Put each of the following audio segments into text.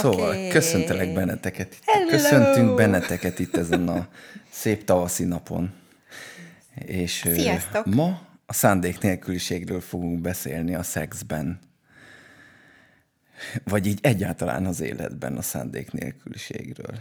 Szóval köszöntelek benneteket. itt- Hello! Köszöntünk benneteket itt ezen a szép tavaszi napon. És Sziasztok! ma a szándék nélküliségről fogunk beszélni a szexben. Vagy így egyáltalán az életben a szándék nélküliségről.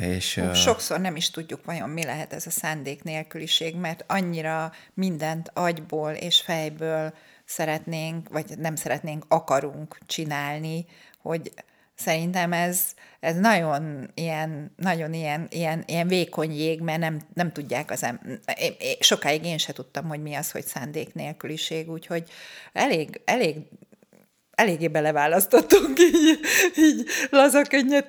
És Sokszor nem is tudjuk vajon mi lehet ez a szándék nélküliség, mert annyira mindent agyból és fejből szeretnénk, vagy nem szeretnénk, akarunk csinálni, hogy szerintem ez, ez nagyon ilyen, nagyon ilyen, ilyen, ilyen vékony jég, mert nem, nem tudják az em- én- én- Sokáig én se tudtam, hogy mi az, hogy szándék nélküliség, úgyhogy elég, elég eléggé beleválasztottunk így, így laza könnyed.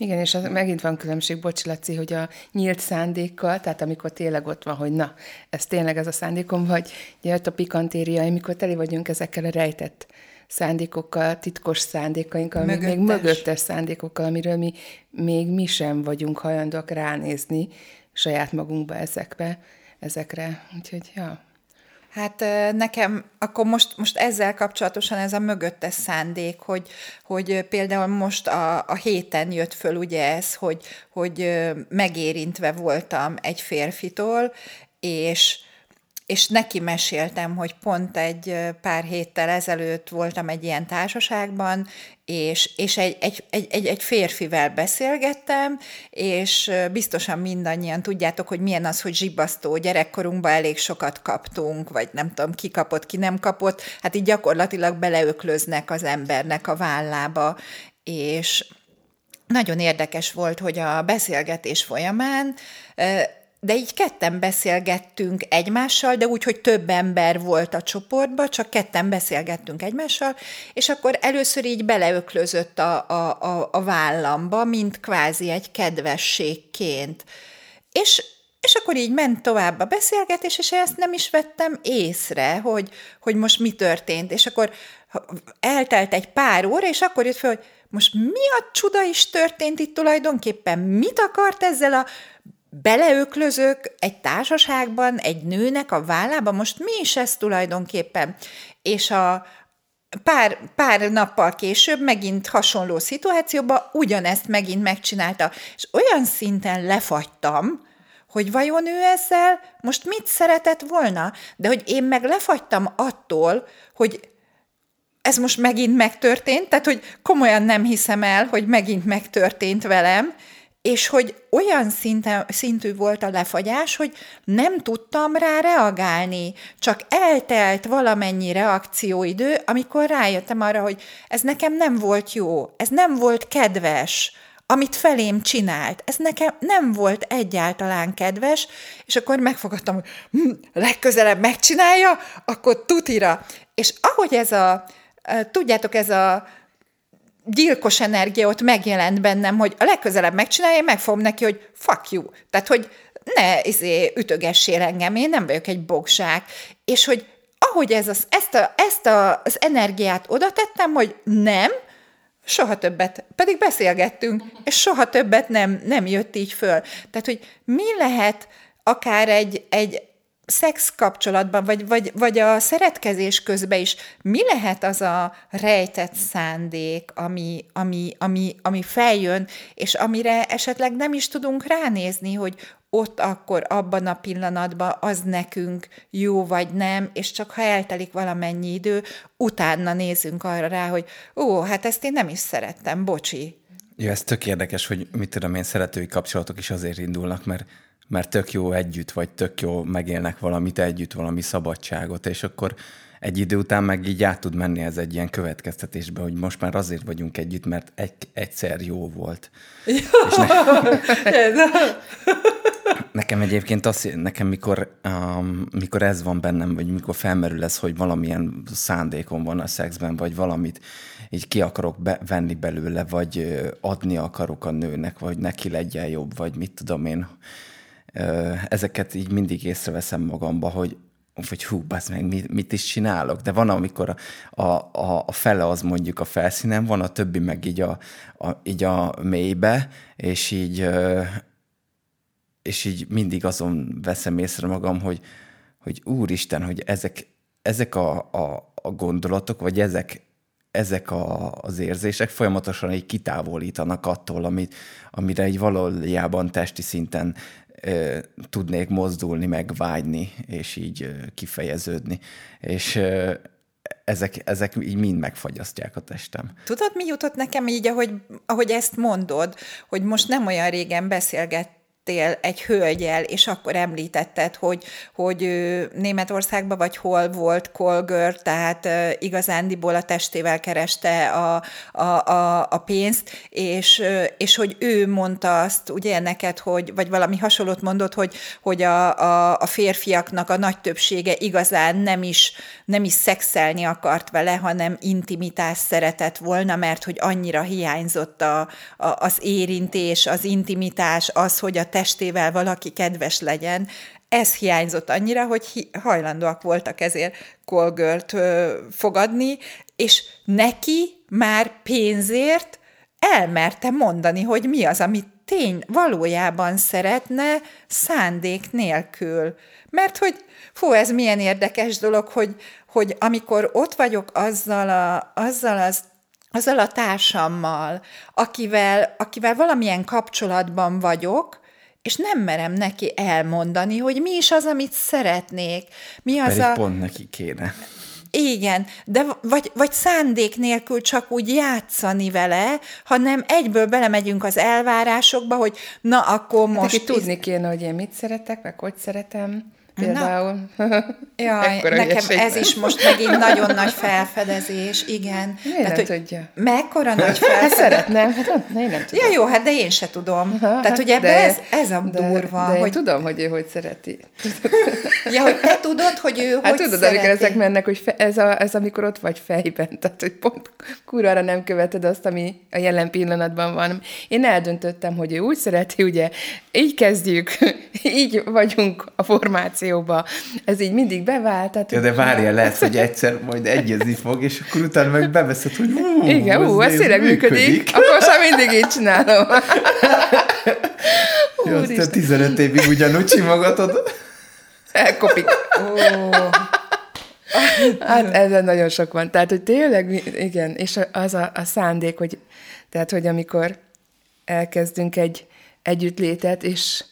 Igen, és az, megint van különbség, bocs, Laci, hogy a nyílt szándékkal, tehát amikor tényleg ott van, hogy na, ez tényleg ez a szándékom, vagy ugye ott a pikantéria, amikor teli vagyunk ezekkel a rejtett szándékokkal, titkos szándékainkkal, még, még Mögöttes. mögöttes szándékokkal, amiről mi még mi sem vagyunk hajlandóak ránézni saját magunkba ezekbe, ezekre. Úgyhogy, ja. Hát nekem akkor most, most ezzel kapcsolatosan ez a mögöttes szándék, hogy, hogy például most a, a héten jött föl ugye ez, hogy, hogy megérintve voltam egy férfitól, és és neki meséltem, hogy pont egy pár héttel ezelőtt voltam egy ilyen társaságban, és, és egy, egy, egy, egy, egy férfivel beszélgettem, és biztosan mindannyian tudjátok, hogy milyen az, hogy zsibasztó gyerekkorunkban elég sokat kaptunk, vagy nem tudom, ki kapott, ki nem kapott, hát így gyakorlatilag beleöklöznek az embernek a vállába, és nagyon érdekes volt, hogy a beszélgetés folyamán, de így ketten beszélgettünk egymással, de úgy, hogy több ember volt a csoportban, csak ketten beszélgettünk egymással, és akkor először így beleöklözött a, a, a, a vállamba, mint kvázi egy kedvességként. És, és akkor így ment tovább a beszélgetés, és ezt nem is vettem észre, hogy, hogy most mi történt. És akkor eltelt egy pár óra, és akkor jött fel, hogy most mi a csuda is történt itt tulajdonképpen? Mit akart ezzel a beleöklözök egy társaságban egy nőnek a vállába? Most mi is ez tulajdonképpen? És a, pár, pár nappal később megint hasonló szituációban ugyanezt megint megcsinálta, és olyan szinten lefagytam, hogy vajon ő ezzel most mit szeretett volna, de hogy én meg lefagytam attól, hogy ez most megint megtörtént, tehát hogy komolyan nem hiszem el, hogy megint megtörtént velem, és hogy olyan szinten, szintű volt a lefagyás, hogy nem tudtam rá reagálni, csak eltelt valamennyi reakcióidő, amikor rájöttem arra, hogy ez nekem nem volt jó, ez nem volt kedves, amit felém csinált. Ez nekem nem volt egyáltalán kedves, és akkor megfogadtam, hogy hm, legközelebb megcsinálja, akkor tutira. És ahogy ez a, tudjátok, ez a gyilkos energia ott megjelent bennem, hogy a legközelebb megcsinálja, én megfogom neki, hogy fuck you. Tehát, hogy ne izé, ütögessél engem, én nem vagyok egy bogzsák. És hogy ahogy ez az, ezt, a, ezt a, az energiát oda tettem, hogy nem, soha többet, pedig beszélgettünk, és soha többet nem, nem jött így föl. Tehát, hogy mi lehet akár egy, egy szex kapcsolatban, vagy, vagy, vagy a szeretkezés közben is, mi lehet az a rejtett szándék, ami, ami, ami, ami feljön, és amire esetleg nem is tudunk ránézni, hogy ott akkor abban a pillanatban az nekünk jó vagy nem, és csak ha eltelik valamennyi idő, utána nézünk arra rá, hogy ó, hát ezt én nem is szerettem, bocsi. Ja, ez tök érdekes, hogy mit tudom én, szeretői kapcsolatok is azért indulnak, mert, mert tök jó együtt, vagy tök jó megélnek valamit együtt, valami szabadságot, és akkor egy idő után meg így át tud menni ez egy ilyen következtetésbe, hogy most már azért vagyunk együtt, mert egy, egyszer jó volt. És ne, nekem egyébként az, nekem mikor, um, mikor ez van bennem, vagy mikor felmerül ez, hogy valamilyen szándékom van a szexben, vagy valamit így ki akarok be, venni belőle, vagy adni akarok a nőnek, vagy neki legyen jobb, vagy mit tudom én. Ezeket így mindig észreveszem magamba, hogy hogy hú, az meg, mit, mit is csinálok. De van, amikor a, a, a fele az mondjuk a felszínen van, a többi meg így a, a, így a mélybe, és így, és így mindig azon veszem észre magam, hogy, hogy úristen, hogy ezek, ezek a, a, a gondolatok, vagy ezek, ezek a, az érzések folyamatosan így kitávolítanak attól, amit, amire egy valójában testi szinten tudnék mozdulni, meg vágyni, és így kifejeződni. És ezek, ezek így mind megfagyasztják a testem. Tudod, mi jutott nekem így, ahogy, ahogy ezt mondod, hogy most nem olyan régen beszélget beszéltél egy hölgyel, és akkor említetted, hogy, hogy Németországban vagy hol volt Kolgör, tehát igazándiból a testével kereste a, a, a, a pénzt, és, és hogy ő mondta azt, ugye neked, hogy, vagy valami hasonlót mondott, hogy, hogy a, a, a férfiaknak a nagy többsége igazán nem is, nem is szexelni akart vele, hanem intimitás szeretett volna, mert hogy annyira hiányzott a, a, az érintés, az intimitás, az, hogy a testével valaki kedves legyen, ez hiányzott annyira, hogy hajlandóak voltak ezért Kolgört fogadni, és neki már pénzért elmerte mondani, hogy mi az, amit tény valójában szeretne szándék nélkül. Mert hogy, fú, ez milyen érdekes dolog, hogy, hogy amikor ott vagyok azzal, a, azzal az azzal a társammal, akivel, akivel valamilyen kapcsolatban vagyok, és nem merem neki elmondani, hogy mi is az, amit szeretnék. Mi az Pedig a... pont neki kéne. Igen, de vagy, vagy szándék nélkül csak úgy játszani vele, hanem egyből belemegyünk az elvárásokba, hogy na akkor hát most... Hát, tudni kéne, hogy én mit szeretek, meg hogy szeretem. Például. Jaj, nekem ez is most megint nagyon nagy felfedezés, igen. Miért Tehát, nem hogy tudja? Mekkora nagy felfedezés. Hát szeretném, hát én nem tudom. Ja, jó, hát de én se tudom. Ha, Tehát, hát hogy ebben ez, ez a durva. De, de hogy... tudom, hogy ő hogy szereti. ja, hogy te tudod, hogy ő hát hogy tudod, szereti. amikor ezek mennek, hogy fe, ez, a, ez amikor ott vagy fejben, tehát hogy pont kurvára nem követed azt, ami a jelen pillanatban van. Én eldöntöttem, hogy ő úgy szereti, ugye, így kezdjük, így vagyunk a formációba. Ez így mindig bevált. Tehát, ja, de várja, lehet, hogy egyszer majd egyezni fog, és akkor utána meg beveszed, hogy hú, Igen, hú, ez tényleg működik. működik. Akkor sem mindig így csinálom. ja, aztán 15 évig ugyanúgy csimogatod. Elkopik. Oh. Hát ezen nagyon sok van. Tehát, hogy tényleg, igen, és az a, a szándék, hogy, tehát, hogy amikor elkezdünk egy együttlétet, és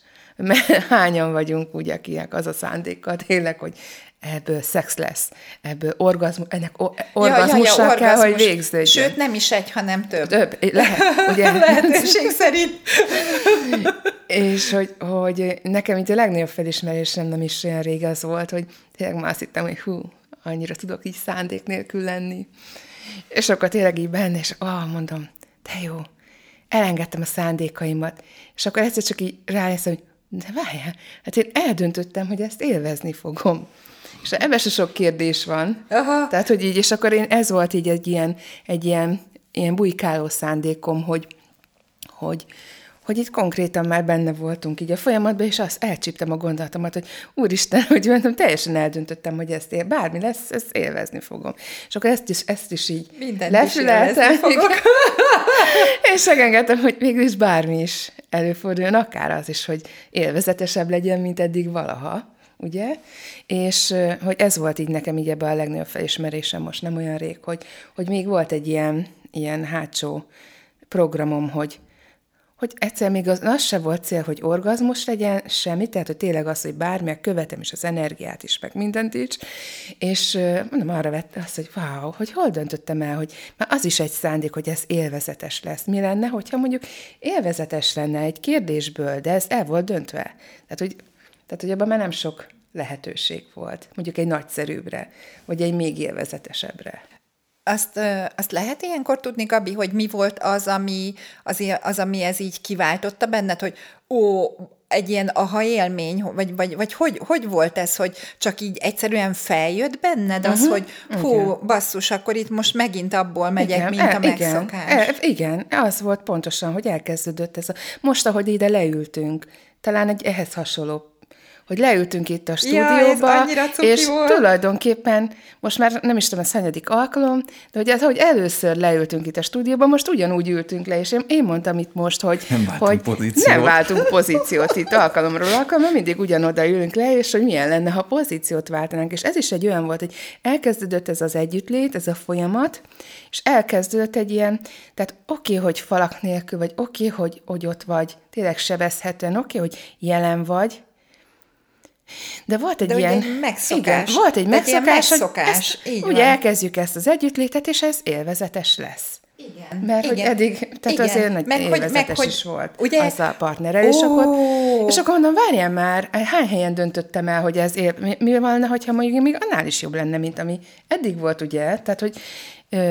hányan vagyunk úgy, akinek az a szándékkal tényleg, hogy ebből szex lesz, ebből orgazmus, ennek orgazmussal ja, ja, ja, kell, orgazmus. hogy végződjön. Sőt, nem is egy, hanem több. Több, lehet, ugye? Lehetőség szerint. és hogy, hogy nekem itt a legnagyobb felismerésem nem is olyan rég az volt, hogy tényleg már azt hittem, hogy hú, annyira tudok így szándék nélkül lenni. És akkor tényleg így benne, és ah, mondom, de jó, elengedtem a szándékaimat. És akkor egyszer csak így rájöttem, hogy de várjál, hát én eldöntöttem, hogy ezt élvezni fogom. És ebben se sok kérdés van. Aha. Tehát, hogy így, és akkor én, ez volt így egy ilyen, egy ilyen, ilyen bujkáló szándékom, hogy, hogy, hogy itt konkrétan már benne voltunk így a folyamatban, és azt elcsíptem a gondolatomat, hogy úristen, hogy mondtam, teljesen eldöntöttem, hogy ezt él, bármi lesz, ezt élvezni fogom. És akkor ezt is, ezt is így Mindent lefüleltem. és megengedtem, hogy mégis bármi is előforduljon, akár az is, hogy élvezetesebb legyen, mint eddig valaha ugye? És hogy ez volt így nekem így ebben a legnagyobb felismerésem most nem olyan rég, hogy, hogy még volt egy ilyen, ilyen hátsó programom, hogy, hogy egyszer még az, az se volt cél, hogy orgazmus legyen, semmi, tehát hogy tényleg az, hogy bármi, követem is az energiát is, meg mindent is, és mondom, arra vette azt, hogy wow, hogy hol döntöttem el, hogy már az is egy szándék, hogy ez élvezetes lesz. Mi lenne, hogyha mondjuk élvezetes lenne egy kérdésből, de ez el volt döntve. Tehát, hogy, tehát, hogy abban már nem sok lehetőség volt, mondjuk egy nagyszerűbbre, vagy egy még élvezetesebbre. Azt, azt lehet ilyenkor tudni, Gabi, hogy mi volt az, ami, az, az, ami ez így kiváltotta benned, hogy ó, egy ilyen aha élmény, vagy, vagy, vagy hogy, hogy volt ez, hogy csak így egyszerűen feljött benned az, uh-huh. hogy hú, igen. basszus, akkor itt most megint abból megyek, igen, mint a megszokás. Igen, igen, az volt pontosan, hogy elkezdődött ez a... Most, ahogy ide leültünk, talán egy ehhez hasonló hogy leültünk itt a stúdióba, ja, és volt. tulajdonképpen, most már nem is tudom, a szanyadik alkalom, de hogy, ez, hogy először leültünk itt a stúdióba, most ugyanúgy ültünk le, és én, én mondtam itt most, hogy, nem hogy pozíciót. nem váltunk pozíciót itt alkalomról alkalomra, mindig ugyanoda ülünk le, és hogy milyen lenne, ha pozíciót váltanánk. És ez is egy olyan volt, hogy elkezdődött ez az együttlét, ez a folyamat, és elkezdődött egy ilyen, tehát oké, okay, hogy falak nélkül, vagy oké, okay, hogy, hogy ott vagy, tényleg sebezhetően, oké, okay, hogy jelen vagy, de volt egy De ilyen... Egy megszokás. Igen, volt egy megszokás, megszokás. Ezt, így ugye van. elkezdjük ezt az együttlétet, és ez élvezetes lesz. Igen. Mert igen. hogy eddig, tehát igen. azért nagy meg, élvezetes hogy, meg, hogy, is volt ugye? az a partnere, és akkor, és akkor mondom, várjál már, hány helyen döntöttem el, hogy ez él, mi, mi van, hogyha mondjuk még annál is jobb lenne, mint ami eddig volt, ugye? Tehát, hogy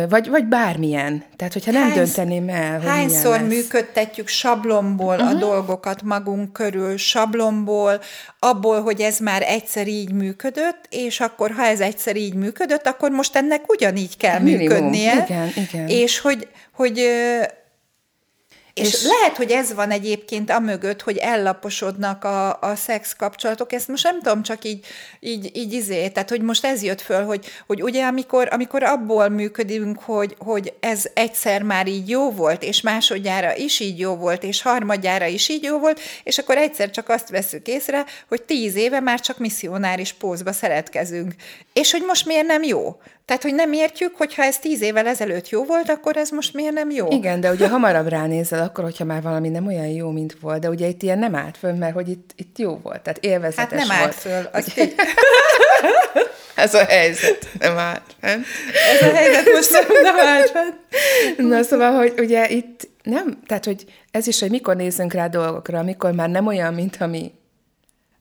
vagy, vagy bármilyen. Tehát, hogyha nem Hánysz, dönteném el, hogy Hányszor működtetjük sablomból uh-huh. a mhm. dolgokat magunk körül, sablomból, abból, hogy ez már egyszer így működött, és akkor, ha ez egyszer így működött, akkor most ennek ugyanígy kell Minimum. működnie. Igen, igen. És hogy, hogy és, és lehet, hogy ez van egyébként a mögött, hogy ellaposodnak a, a szex kapcsolatok. Ezt most nem tudom, csak így, így, így izé, tehát hogy most ez jött föl, hogy, hogy ugye amikor, amikor abból működünk, hogy, hogy ez egyszer már így jó volt, és másodjára is így jó volt, és harmadjára is így jó volt, és akkor egyszer csak azt veszük észre, hogy tíz éve már csak misszionáris pózba szeretkezünk. És hogy most miért nem jó? Tehát, hogy nem értjük, hogy ha ez tíz évvel ezelőtt jó volt, akkor ez most miért nem jó? Igen, de ugye hamarabb ránézel, akkor, hogyha már valami nem olyan jó, mint volt, de ugye itt ilyen nem állt föl, mert hogy itt, itt jó volt, tehát élvezetes hát nem volt. állt föl. Az ugye... ez a helyzet, nem állt fent. Ez a helyzet most nem állt fent. Na szóval, hogy ugye itt nem, tehát hogy ez is, hogy mikor nézzünk rá dolgokra, amikor már nem olyan, mint ami.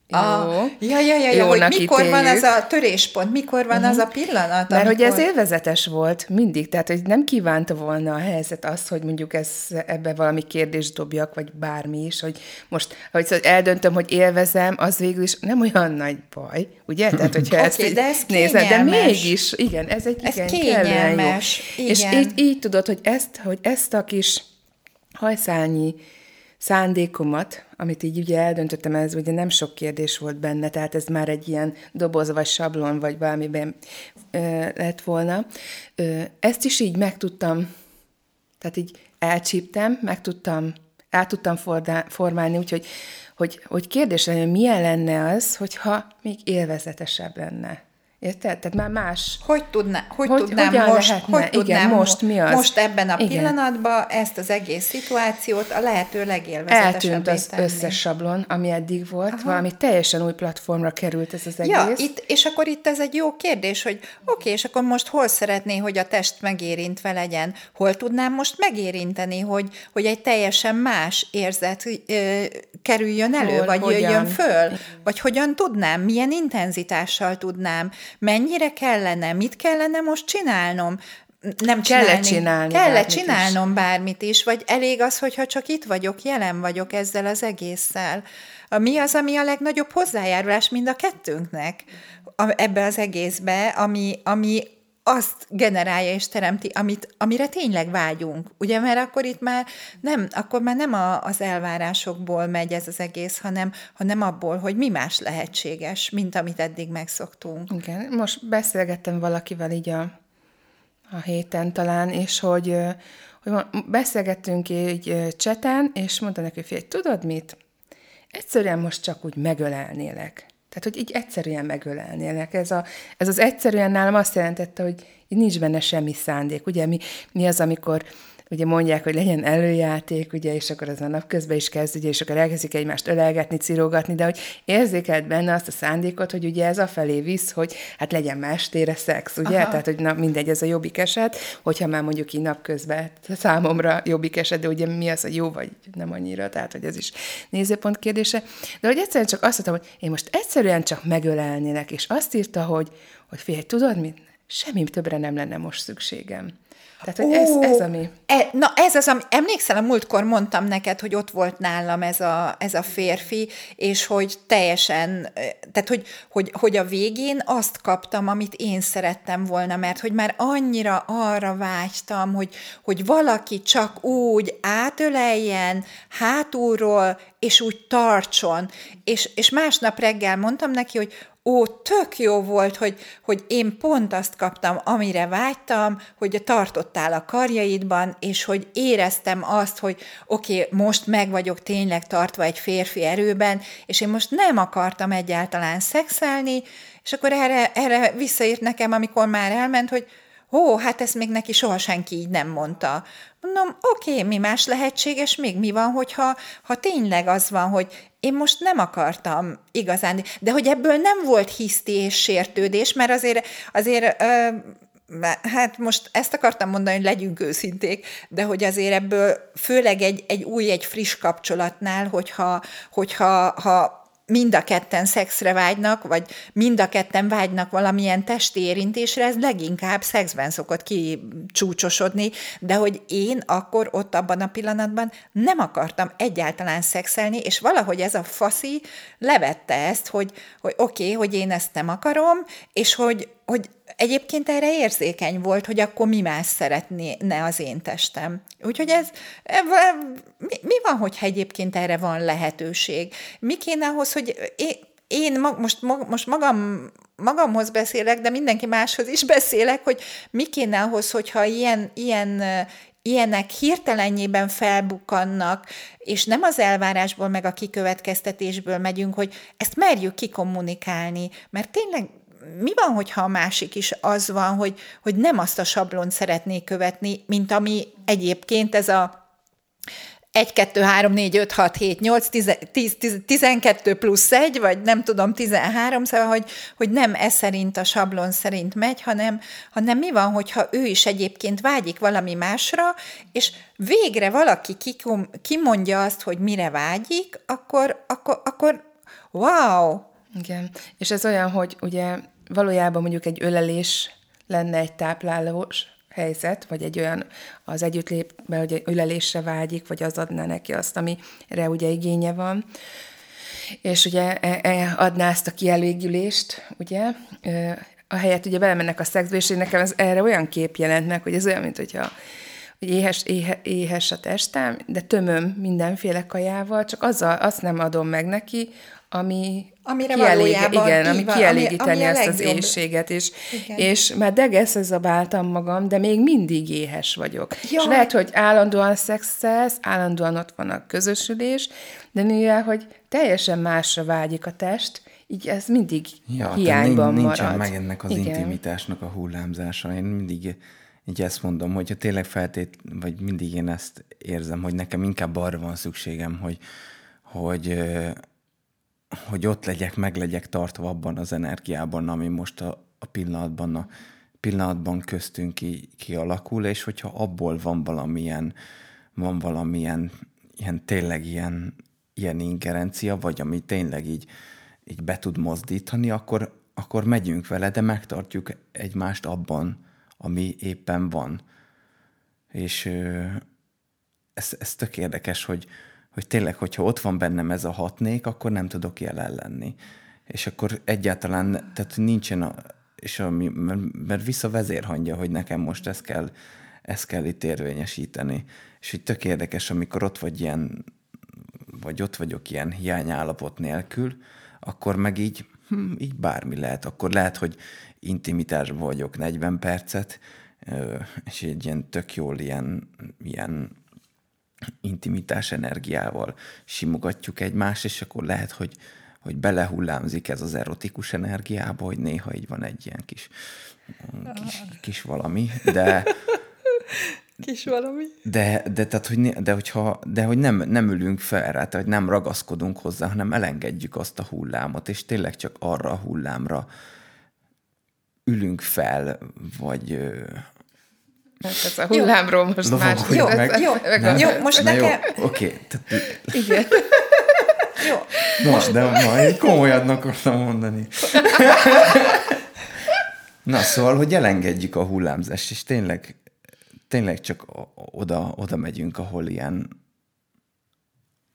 A, ja, ja, ja, ja hogy mikor ítéljük. van az a töréspont, mikor van uh-huh. az a pillanat, Mert amikor... hogy ez élvezetes volt mindig, tehát hogy nem kívánta volna a helyzet azt, hogy mondjuk ez, ebbe valami kérdést dobjak, vagy bármi is, hogy most, hogy szóval eldöntöm, hogy élvezem, az végül is nem olyan nagy baj, ugye? Tehát, hogyha okay, ezt de ez nézed, de mégis, igen, ez egy ez igen, kényelmes, jó. Igen. És így, így tudod, hogy ezt, hogy ezt a kis hajszálnyi szándékomat, amit így ugye eldöntöttem, ez ugye nem sok kérdés volt benne, tehát ez már egy ilyen doboz vagy sablon, vagy valamiben ö, lett volna. Ö, ezt is így meg tudtam, tehát így elcsíptem, meg tudtam, el tudtam formálni, úgyhogy hogy, hogy kérdés lenne, milyen lenne az, hogyha még élvezetesebb lenne. Érted? Tehát már más. Hogy, tudná, hogy, hogy tudnám most, lehetne? hogy tudnám Igen, most, mi az? most ebben a Igen. pillanatban ezt az egész szituációt a lehető legélvezetesebbé Eltűnt az tenni. összes sablon, ami eddig volt, Aha. valami teljesen új platformra került ez az egész. Ja, itt, és akkor itt ez egy jó kérdés, hogy oké, okay, és akkor most hol szeretné, hogy a test megérintve legyen? Hol tudnám most megérinteni, hogy, hogy egy teljesen más érzet ö, kerüljön elő, hol, vagy hogyan? jöjjön föl? Vagy hogyan tudnám, milyen intenzitással tudnám? Mennyire kellene, mit kellene most csinálnom, nem. Kell-e csinálni Kell-e csinálnom is. bármit is, vagy elég az, hogyha csak itt vagyok, jelen vagyok ezzel az egésszel. Mi az, ami a legnagyobb hozzájárulás mind a kettőnknek ebbe az egészbe, ami, ami azt generálja és teremti, amit, amire tényleg vágyunk. Ugye, mert akkor itt már nem, akkor már nem a, az elvárásokból megy ez az egész, hanem, hanem abból, hogy mi más lehetséges, mint amit eddig megszoktunk. Igen, most beszélgettem valakivel így a, a héten talán, és hogy, hogy beszélgettünk így cseten, és mondta neki, hogy tudod mit? Egyszerűen most csak úgy megölelnélek. Tehát, hogy így egyszerűen megölelnének. Ez, a, ez az egyszerűen nálam azt jelentette, hogy így nincs benne semmi szándék. Ugye mi, mi az, amikor ugye mondják, hogy legyen előjáték, ugye, és akkor az a napközben is kezd, ugye, és akkor elkezdik egymást ölelgetni, cirogatni, de hogy érzékelt benne azt a szándékot, hogy ugye ez a felé visz, hogy hát legyen más tére szex, ugye? Aha. Tehát, hogy na, mindegy, ez a jobbik eset, hogyha már mondjuk így napközben számomra jobbik eset, de ugye mi az, hogy jó vagy nem annyira, tehát, hogy ez is nézőpont kérdése. De hogy egyszerűen csak azt mondtam, hogy én most egyszerűen csak megölelnének, és azt írta, hogy, hogy figyelj, tudod mit? semmi többre nem lenne most szükségem. Tehát, hogy Ó, ez, ez ami... E, na, ez az, ami... Emlékszel, a múltkor mondtam neked, hogy ott volt nálam ez a, ez a férfi, és hogy teljesen, tehát, hogy, hogy, hogy a végén azt kaptam, amit én szerettem volna, mert hogy már annyira arra vágytam, hogy, hogy valaki csak úgy átöleljen hátulról, és úgy tartson. És, és másnap reggel mondtam neki, hogy ó, tök jó volt, hogy, hogy én pont azt kaptam, amire vágytam, hogy tartottál a karjaidban, és hogy éreztem azt, hogy oké, okay, most meg vagyok tényleg tartva egy férfi erőben, és én most nem akartam egyáltalán szexelni, és akkor erre, erre visszaírt nekem, amikor már elment, hogy ó, hát ezt még neki soha senki így nem mondta. Mondom, oké, mi más lehetséges, még mi van, hogyha ha tényleg az van, hogy én most nem akartam igazán, de hogy ebből nem volt hiszti és sértődés, mert azért, azért ö, hát most ezt akartam mondani, hogy legyünk őszinték, de hogy azért ebből főleg egy, egy új, egy friss kapcsolatnál, hogyha, hogyha ha mind a ketten szexre vágynak, vagy mind a ketten vágynak valamilyen testi érintésre, ez leginkább szexben szokott kicsúcsosodni, de hogy én akkor ott abban a pillanatban nem akartam egyáltalán szexelni, és valahogy ez a faszi levette ezt, hogy, hogy oké, okay, hogy én ezt nem akarom, és hogy, hogy egyébként erre érzékeny volt, hogy akkor mi más szeretné az én testem. Úgyhogy ez, mi, mi van, hogyha egyébként erre van lehetőség? Mi kéne ahhoz, hogy én, én most, most magam, magamhoz beszélek, de mindenki máshoz is beszélek, hogy mi kéne ahhoz, hogyha ilyen, ilyen, ilyenek hirtelenjében felbukannak, és nem az elvárásból meg a kikövetkeztetésből megyünk, hogy ezt merjük kikommunikálni, mert tényleg mi van, hogyha a másik is az van, hogy, hogy nem azt a sablont szeretnék követni, mint ami egyébként ez a 1, 2, 3, 4, 5, 6, 7, 8, 10, 10, 10, 12 plusz 1, vagy nem tudom, 13, szóval, hogy, hogy nem ez szerint a sablon szerint megy, hanem, hanem mi van, hogyha ő is egyébként vágyik valami másra, és végre valaki kikom, kimondja azt, hogy mire vágyik, akkor, akkor, akkor wow! Igen, és ez olyan, hogy ugye valójában mondjuk egy ölelés lenne egy táplálós helyzet, vagy egy olyan az együttlépbe, hogy ölelésre vágyik, vagy az adná neki azt, amire ugye igénye van. És ugye e, e, adná ezt a kielégülést, ugye, a helyet ugye belemennek a szexbe, és nekem ez, erre olyan kép jelent meg, hogy ez olyan, mint hogyha hogy éhes, éhe, éhes a testem, de tömöm mindenféle kajával, csak azzal, azt nem adom meg neki, ami, Amire kielég, igen, ami van, kielégíteni ami, ami ezt az éjséget, és, és már degeszezabáltam magam, de még mindig éhes vagyok. Jaj. És lehet, hogy állandóan szexelsz, állandóan ott van a közösülés, de mivel, hogy teljesen másra vágyik a test, így ez mindig ja, hiányban nincs, nincsen marad. meg ennek az igen. intimitásnak a hullámzása. Én mindig így ezt mondom, hogy tényleg feltét, vagy mindig én ezt érzem, hogy nekem inkább arra van szükségem, hogy, hogy hogy ott legyek, meg legyek tartva abban az energiában, ami most a, a pillanatban, a pillanatban köztünk ki, kialakul, és hogyha abból van valamilyen, van valamilyen ilyen tényleg ilyen, ilyen ingerencia, vagy ami tényleg így, így be tud mozdítani, akkor, akkor megyünk vele, de megtartjuk egymást abban, ami éppen van. És ez, ez tök érdekes, hogy, hogy tényleg, hogyha ott van bennem ez a hatnék, akkor nem tudok jelen lenni. És akkor egyáltalán, tehát nincsen, a, és ami, mert, vissza vezérhangja, hogy nekem most ezt kell, ezt kell itt érvényesíteni. És így tök érdekes, amikor ott vagy ilyen, vagy ott vagyok ilyen hiányállapot nélkül, akkor meg így, hm, így bármi lehet. Akkor lehet, hogy intimitásban vagyok 40 percet, és egy ilyen tök jól ilyen, ilyen intimitás energiával simogatjuk egymást, és akkor lehet, hogy, hogy belehullámzik ez az erotikus energiába, hogy néha így van egy ilyen kis, kis, kis valami, de kis valami. De, de, tehát, hogy, de, hogyha, de hogy nem, nem ülünk fel rá, tehát hogy nem ragaszkodunk hozzá, hanem elengedjük azt a hullámot, és tényleg csak arra a hullámra ülünk fel, vagy, Hát ez a hullámról most már... Jó, meg, jó, meg, jó, most Na nekem... Jó, oké. Okay. Igen. jó. Most, de ma egy komolyan akartam mondani. Na, szóval, hogy elengedjük a hullámzást, és tényleg, tényleg csak oda, oda megyünk, ahol ilyen,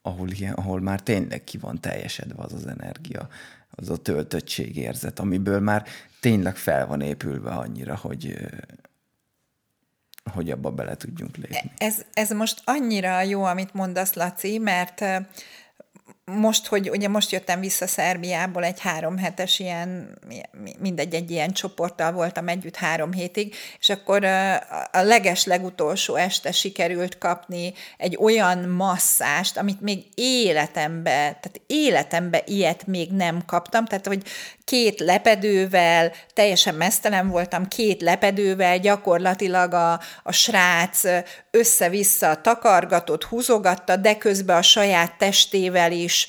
ahol, ilyen, ahol már tényleg ki van teljesedve az az energia, az a töltöttségérzet, amiből már tényleg fel van épülve annyira, hogy, hogy abba bele tudjunk lépni. Ez, ez most annyira jó, amit mondasz, Laci, mert most, hogy ugye most jöttem vissza Szerbiából egy három hetes ilyen, mindegy, egy ilyen csoporttal voltam együtt három hétig, és akkor a leges legutolsó este sikerült kapni egy olyan masszást, amit még életembe, tehát életembe ilyet még nem kaptam, tehát hogy két lepedővel, teljesen mesztelen voltam, két lepedővel, gyakorlatilag a, a srác össze-vissza takargatott, húzogatta, de közben a saját testével is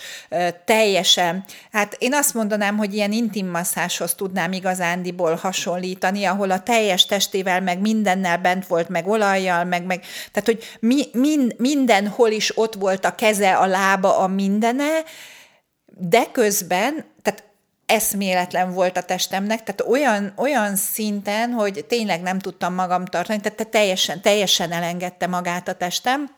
teljesen, hát én azt mondanám, hogy ilyen intim masszáshoz tudnám igazándiból hasonlítani, ahol a teljes testével, meg mindennel bent volt, meg olajjal, meg, meg tehát, hogy mi, mind, mindenhol is ott volt a keze, a lába, a mindene, de közben, tehát eszméletlen volt a testemnek, tehát olyan, olyan szinten, hogy tényleg nem tudtam magam tartani, tehát teljesen, teljesen elengedte magát a testem,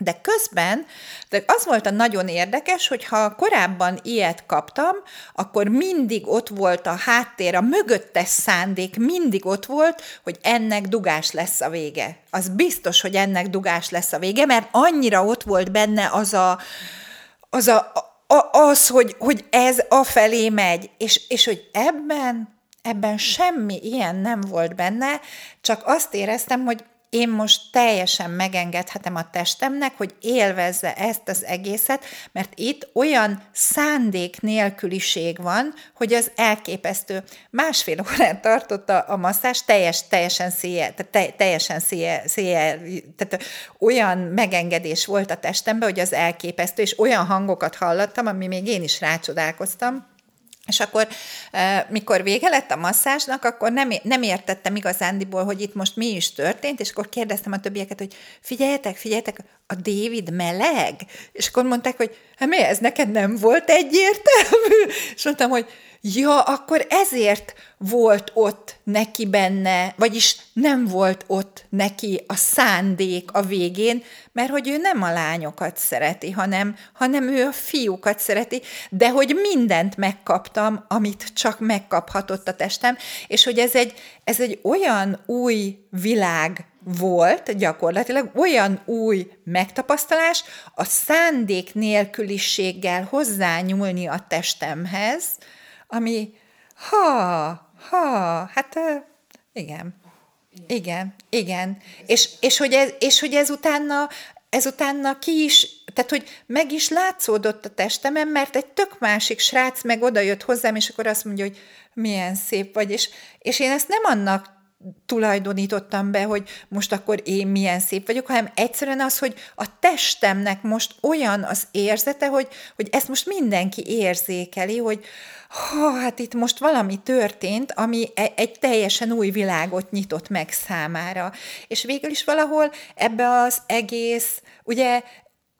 de közben de az volt a nagyon érdekes, hogy ha korábban ilyet kaptam, akkor mindig ott volt a háttér, a mögöttes szándék mindig ott volt, hogy ennek dugás lesz a vége. Az biztos, hogy ennek dugás lesz a vége, mert annyira ott volt benne az a, az a, az, hogy, hogy ez afelé megy, és, és hogy ebben, ebben semmi ilyen nem volt benne, csak azt éreztem, hogy én most teljesen megengedhetem a testemnek, hogy élvezze ezt az egészet, mert itt olyan szándék nélküliség van, hogy az elképesztő. Másfél órát tartotta a masszás, teljes, teljesen széje, te, teljesen széje, széje, tehát olyan megengedés volt a testemben, hogy az elképesztő, és olyan hangokat hallottam, ami még én is rácsodálkoztam, és akkor, mikor vége lett a masszázsnak, akkor nem, nem értettem igazándiból, hogy itt most mi is történt, és akkor kérdeztem a többieket, hogy figyeljetek, figyeljetek, a David meleg? És akkor mondták, hogy hát mi ez neked nem volt egyértelmű? És mondtam, hogy ja, akkor ezért volt ott neki benne, vagyis nem volt ott neki a szándék a végén, mert hogy ő nem a lányokat szereti, hanem, hanem ő a fiúkat szereti, de hogy mindent megkaptam, amit csak megkaphatott a testem, és hogy ez egy, ez egy olyan új világ volt gyakorlatilag olyan új megtapasztalás, a szándék nélküliséggel hozzányúlni a testemhez, ami ha, ha, hát igen, igen, igen. És, és, hogy ez, és hogy ez utána, ez utána ki is, tehát hogy meg is látszódott a testemen, mert egy tök másik srác meg oda jött hozzám, és akkor azt mondja, hogy milyen szép vagy, és, és én ezt nem annak tulajdonítottam be, hogy most akkor én milyen szép vagyok, hanem egyszerűen az, hogy a testemnek most olyan az érzete, hogy, hogy ezt most mindenki érzékeli, hogy ha, hát itt most valami történt, ami e, egy teljesen új világot nyitott meg számára. És végül is valahol ebbe az egész, ugye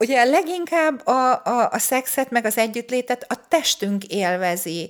Ugye leginkább a, a, a szexet, meg az együttlétet a testünk élvezi,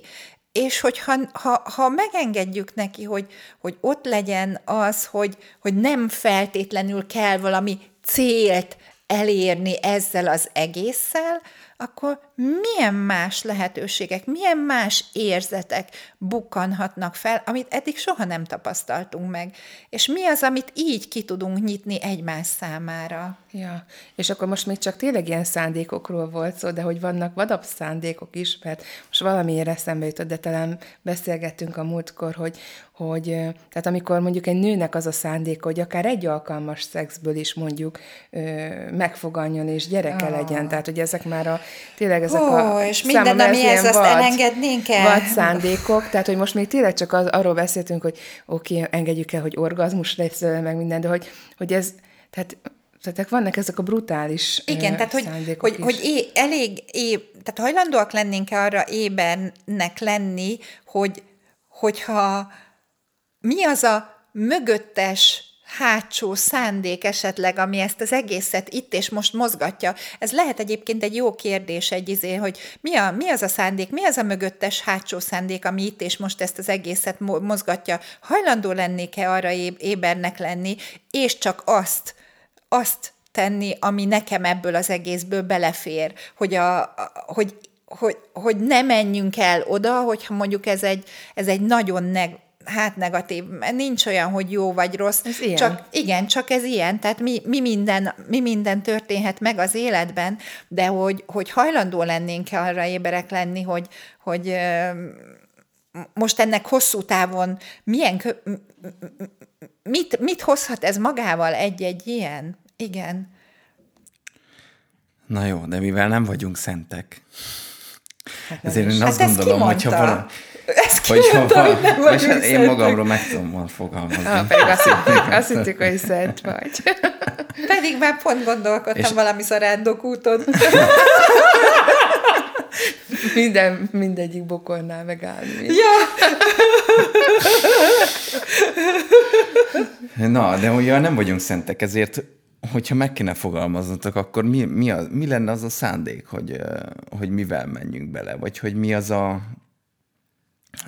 és hogyha ha, ha megengedjük neki, hogy, hogy ott legyen az, hogy, hogy nem feltétlenül kell valami célt elérni ezzel az egésszel, akkor milyen más lehetőségek, milyen más érzetek bukkanhatnak fel, amit eddig soha nem tapasztaltunk meg. És mi az, amit így ki tudunk nyitni egymás számára. Ja, és akkor most még csak tényleg ilyen szándékokról volt szó, de hogy vannak vadabb szándékok is, mert most valamiért eszembe jutott, de talán beszélgettünk a múltkor, hogy, hogy tehát amikor mondjuk egy nőnek az a szándék, hogy akár egy alkalmas szexből is mondjuk megfoganjon és gyereke oh. legyen, tehát hogy ezek már a, tényleg ezek oh, a és minden, ami ez, azt vad, elengednénk el. Vagy szándékok, tehát hogy most még tényleg csak az, arról beszéltünk, hogy oké, okay, engedjük el, hogy orgazmus lesz, meg minden, de hogy, hogy ez, tehát tehát vannak ezek a brutális Igen, tehát hogy, hogy, hogy é, elég, é, tehát hajlandóak lennénk arra ébernek lenni, hogy, hogyha mi az a mögöttes hátsó szándék esetleg, ami ezt az egészet itt és most mozgatja. Ez lehet egyébként egy jó kérdés, egy izé, hogy mi, a, mi az a szándék, mi az a mögöttes hátsó szándék, ami itt és most ezt az egészet mozgatja. Hajlandó lennék-e arra ébernek lenni, és csak azt, azt tenni, ami nekem ebből az egészből belefér, hogy, a, a, hogy, hogy, hogy ne menjünk el oda, hogyha mondjuk ez egy, ez egy nagyon neg, hát negatív, nincs olyan, hogy jó vagy rossz. Ez ilyen. Csak, igen, csak ez ilyen, tehát mi, mi, minden, mi minden történhet meg az életben, de hogy, hogy hajlandó lennénk arra éberek lenni, hogy, hogy most ennek hosszú távon milyen, mit, mit hozhat ez magával egy-egy ilyen? Igen. Na jó, de mivel nem vagyunk szentek, Hát ezért én Hát azt ezt gondolom, hogyha valami... Ezt ki Hogyha mondta, hogy nem vagyunk hát én magamról meg tudom fogalmazni. Ah, pedig azt hittük, azt hittük, hogy szent vagy. Pedig már pont gondolkodtam És- valami szarándok úton. Minden, mindegyik bokornál megállni. ja, Na, de ugye nem vagyunk szentek, ezért hogyha meg kéne fogalmaznatok, akkor mi, mi, a, mi lenne az a szándék, hogy, hogy mivel menjünk bele, vagy hogy mi az a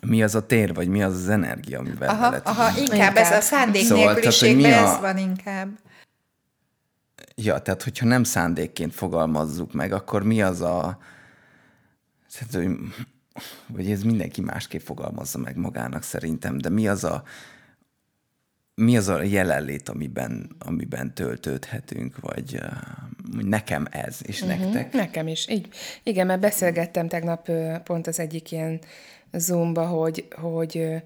mi az a tér, vagy mi az az energia, amivel aha, bele aha, inkább, inkább. ez a szándék Szóval, szóval, tehát, hogy mi nélküliségben a- ez van inkább. Ja, tehát hogyha nem szándékként fogalmazzuk meg, akkor mi az a... Szerintem, hogy, hogy ez mindenki másképp fogalmazza meg magának szerintem, de mi az a mi az a jelenlét, amiben, amiben töltődhetünk, vagy uh, nekem ez, és uh-huh. nektek? Nekem is, így. Igen, mert beszélgettem tegnap pont az egyik ilyen Zoomba, hogy, hogy,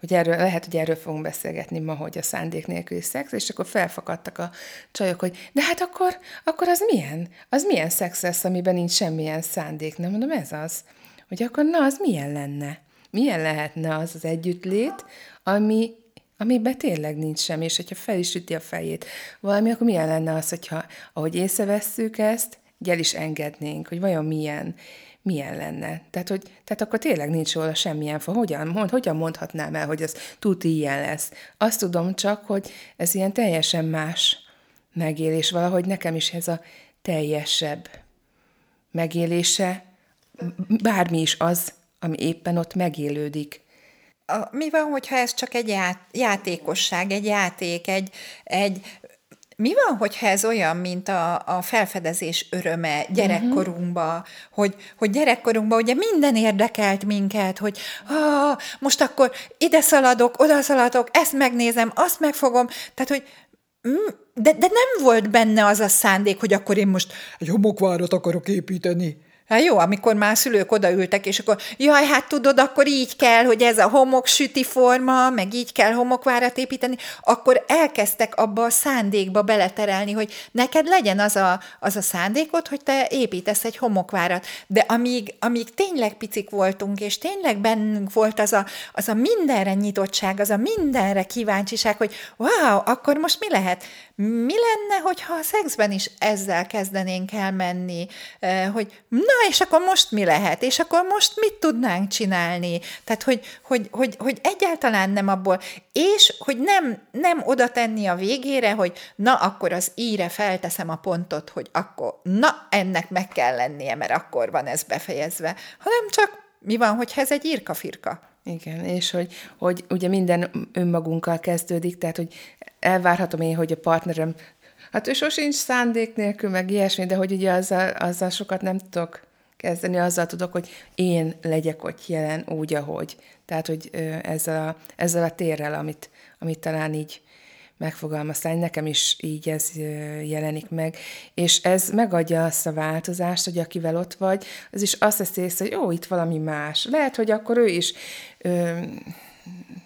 hogy erről, lehet, hogy erről fogunk beszélgetni ma, hogy a szándék nélküli szex, és akkor felfakadtak a csajok, hogy de hát akkor, akkor az milyen? Az milyen szex lesz, amiben nincs semmilyen szándék? Nem mondom, ez az. Hogy akkor na, az milyen lenne? Milyen lehetne az az együttlét, ami, amiben tényleg nincs semmi, és hogyha fel is üti a fejét valami, akkor milyen lenne az, hogyha ahogy észrevesszük ezt, el is engednénk, hogy vajon milyen, milyen lenne. Tehát, hogy, tehát akkor tényleg nincs róla semmilyen fa. Hogyan, mond, hogyan mondhatnám el, hogy ez tuti ilyen lesz? Azt tudom csak, hogy ez ilyen teljesen más megélés. Valahogy nekem is ez a teljesebb megélése, bármi is az, ami éppen ott megélődik. A, mi van, hogyha ez csak egy ját, játékosság, egy játék, egy, egy mi van, hogyha ez olyan, mint a, a felfedezés öröme gyerekkorunkba, uh-huh. hogy, hogy gyerekkorunkban ugye minden érdekelt minket, hogy ah, most akkor ide szaladok, oda szaladok, ezt megnézem, azt megfogom, tehát, hogy mm, de, de nem volt benne az a szándék, hogy akkor én most egy homokvárat akarok építeni. Hát jó, amikor már szülők odaültek, és akkor jaj, hát tudod, akkor így kell, hogy ez a homoksüti forma, meg így kell homokvárat építeni, akkor elkezdtek abba a szándékba beleterelni, hogy neked legyen az a, az a szándékod, hogy te építesz egy homokvárat. De amíg, amíg tényleg picik voltunk, és tényleg bennünk volt az a, az a mindenre nyitottság, az a mindenre kíváncsiság, hogy wow, akkor most mi lehet? Mi lenne, hogyha a szexben is ezzel kezdenénk elmenni, eh, hogy na, és akkor most mi lehet? És akkor most mit tudnánk csinálni? Tehát, hogy, hogy, hogy, hogy egyáltalán nem abból, és hogy nem, nem oda tenni a végére, hogy na, akkor az íre felteszem a pontot, hogy akkor na, ennek meg kell lennie, mert akkor van ez befejezve, hanem csak mi van, hogyha ez egy írkafirka? Igen, és hogy, hogy ugye minden önmagunkkal kezdődik, tehát hogy elvárhatom én, hogy a partnerem, hát ő sosincs szándék nélkül, meg ilyesmi, de hogy ugye azzal, azzal sokat nem tudok kezdeni, azzal tudok, hogy én legyek ott jelen úgy, ahogy. Tehát, hogy ezzel a, ezzel a térrel, amit, amit talán így megfogalmaztál, nekem is így ez jelenik meg, és ez megadja azt a változást, hogy akivel ott vagy, az is azt veszi észre, hogy ó, itt valami más. Lehet, hogy akkor ő is ö,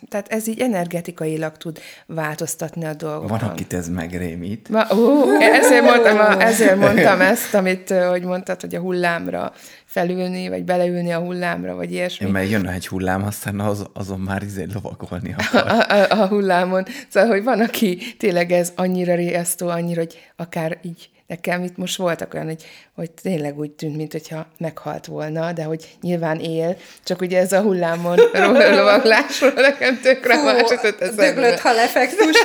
tehát ez így energetikailag tud változtatni a dolgokon. Van, akit ez megrémít. Ma, ó, ezért, mondtam, a, ezért mondtam ezt, amit, hogy mondtad, hogy a hullámra felülni, vagy beleülni a hullámra, vagy ilyesmi. Mert jön egy hullám, aztán az, azon már izé lovagolni a, akar. a, a hullámon. Szóval, hogy van, aki tényleg ez annyira riasztó, annyira, hogy akár így nekem itt most voltak olyan, hogy, hogy tényleg úgy tűnt, mintha meghalt volna, de hogy nyilván él, csak ugye ez a hullámon lovaglásról nekem tökre Fú, más jutott eszembe. döglött haleffektus.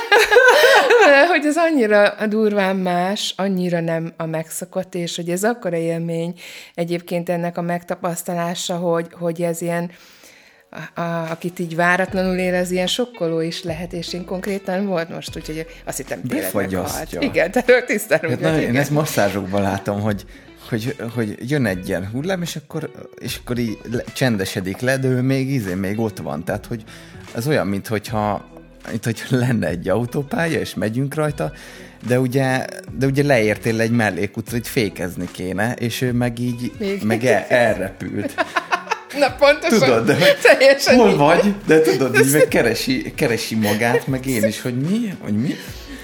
hogy ez annyira durván más, annyira nem a megszokott, és hogy ez akkora élmény egyébként ennek a megtapasztalása, hogy, hogy ez ilyen, a, a, akit így váratlanul ér, az ilyen sokkoló is lehet, és én konkrétan volt most, úgyhogy azt hittem tényleg Befagyasztja. Igen, tehát tisztán Hát na, hogy én ezt masszázsokban látom, hogy, hogy, hogy jön egy ilyen hullám, és akkor, és akkor így le, csendesedik le, de ő még izé, még ott van. Tehát, hogy az olyan, mint hogyha, mint hogyha lenne egy autópálya, és megyünk rajta, de ugye, de ugye leértél egy mellékútra, hogy fékezni kéne, és ő meg így, Még. meg el, elrepült. Na pontosan, Tudod, de hogy teljesen hol így. vagy? De tudod, így meg keresi, keresi magát, meg én is, hogy mi, hogy mi.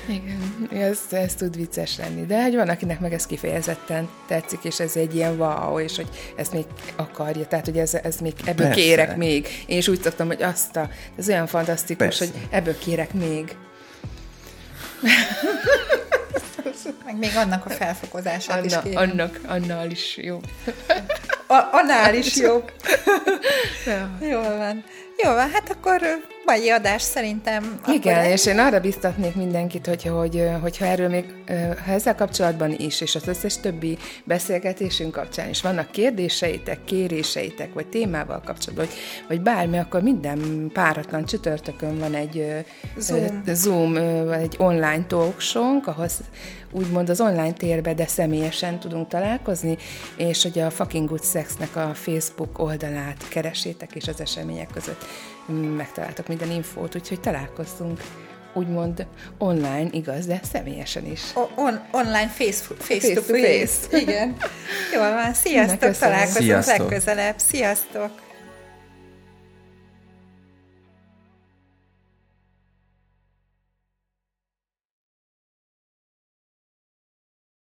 Igen, ez, ez tud vicces lenni, de hogy van, akinek meg ez kifejezetten tetszik, és ez egy ilyen wow, és hogy ezt még akarja, tehát hogy ez, ez még, ebből Persze. kérek még. Én is úgy szoktam, hogy azt a, ez olyan fantasztikus, Persze. hogy ebből kérek még. Meg még annak a felfokozását is Anna, kérem. annak, annál is jó. A, annál is jobb. Jól van. Jól van, hát akkor mai adás szerintem... Igen, akkor és én arra biztatnék mindenkit, hogy, hogy, hogyha erről még, ha ezzel kapcsolatban is, és az összes többi beszélgetésünk kapcsán is vannak kérdéseitek, kéréseitek, vagy témával kapcsolatban, vagy, vagy bármi, akkor minden páratlan csütörtökön van egy Zoom. vagy egy online talkshow ahhoz úgymond az online térbe, de személyesen tudunk találkozni, és hogy a Fucking Good Sexnek a Facebook oldalát keresétek, és az események között megtaláltak minden infót, úgyhogy találkozzunk úgymond online, igaz, de személyesen is. O- on, online face, face, Face to face. face. Igen. Jól van. Sziasztok, találkozunk Sziasztok. legközelebb. Sziasztok.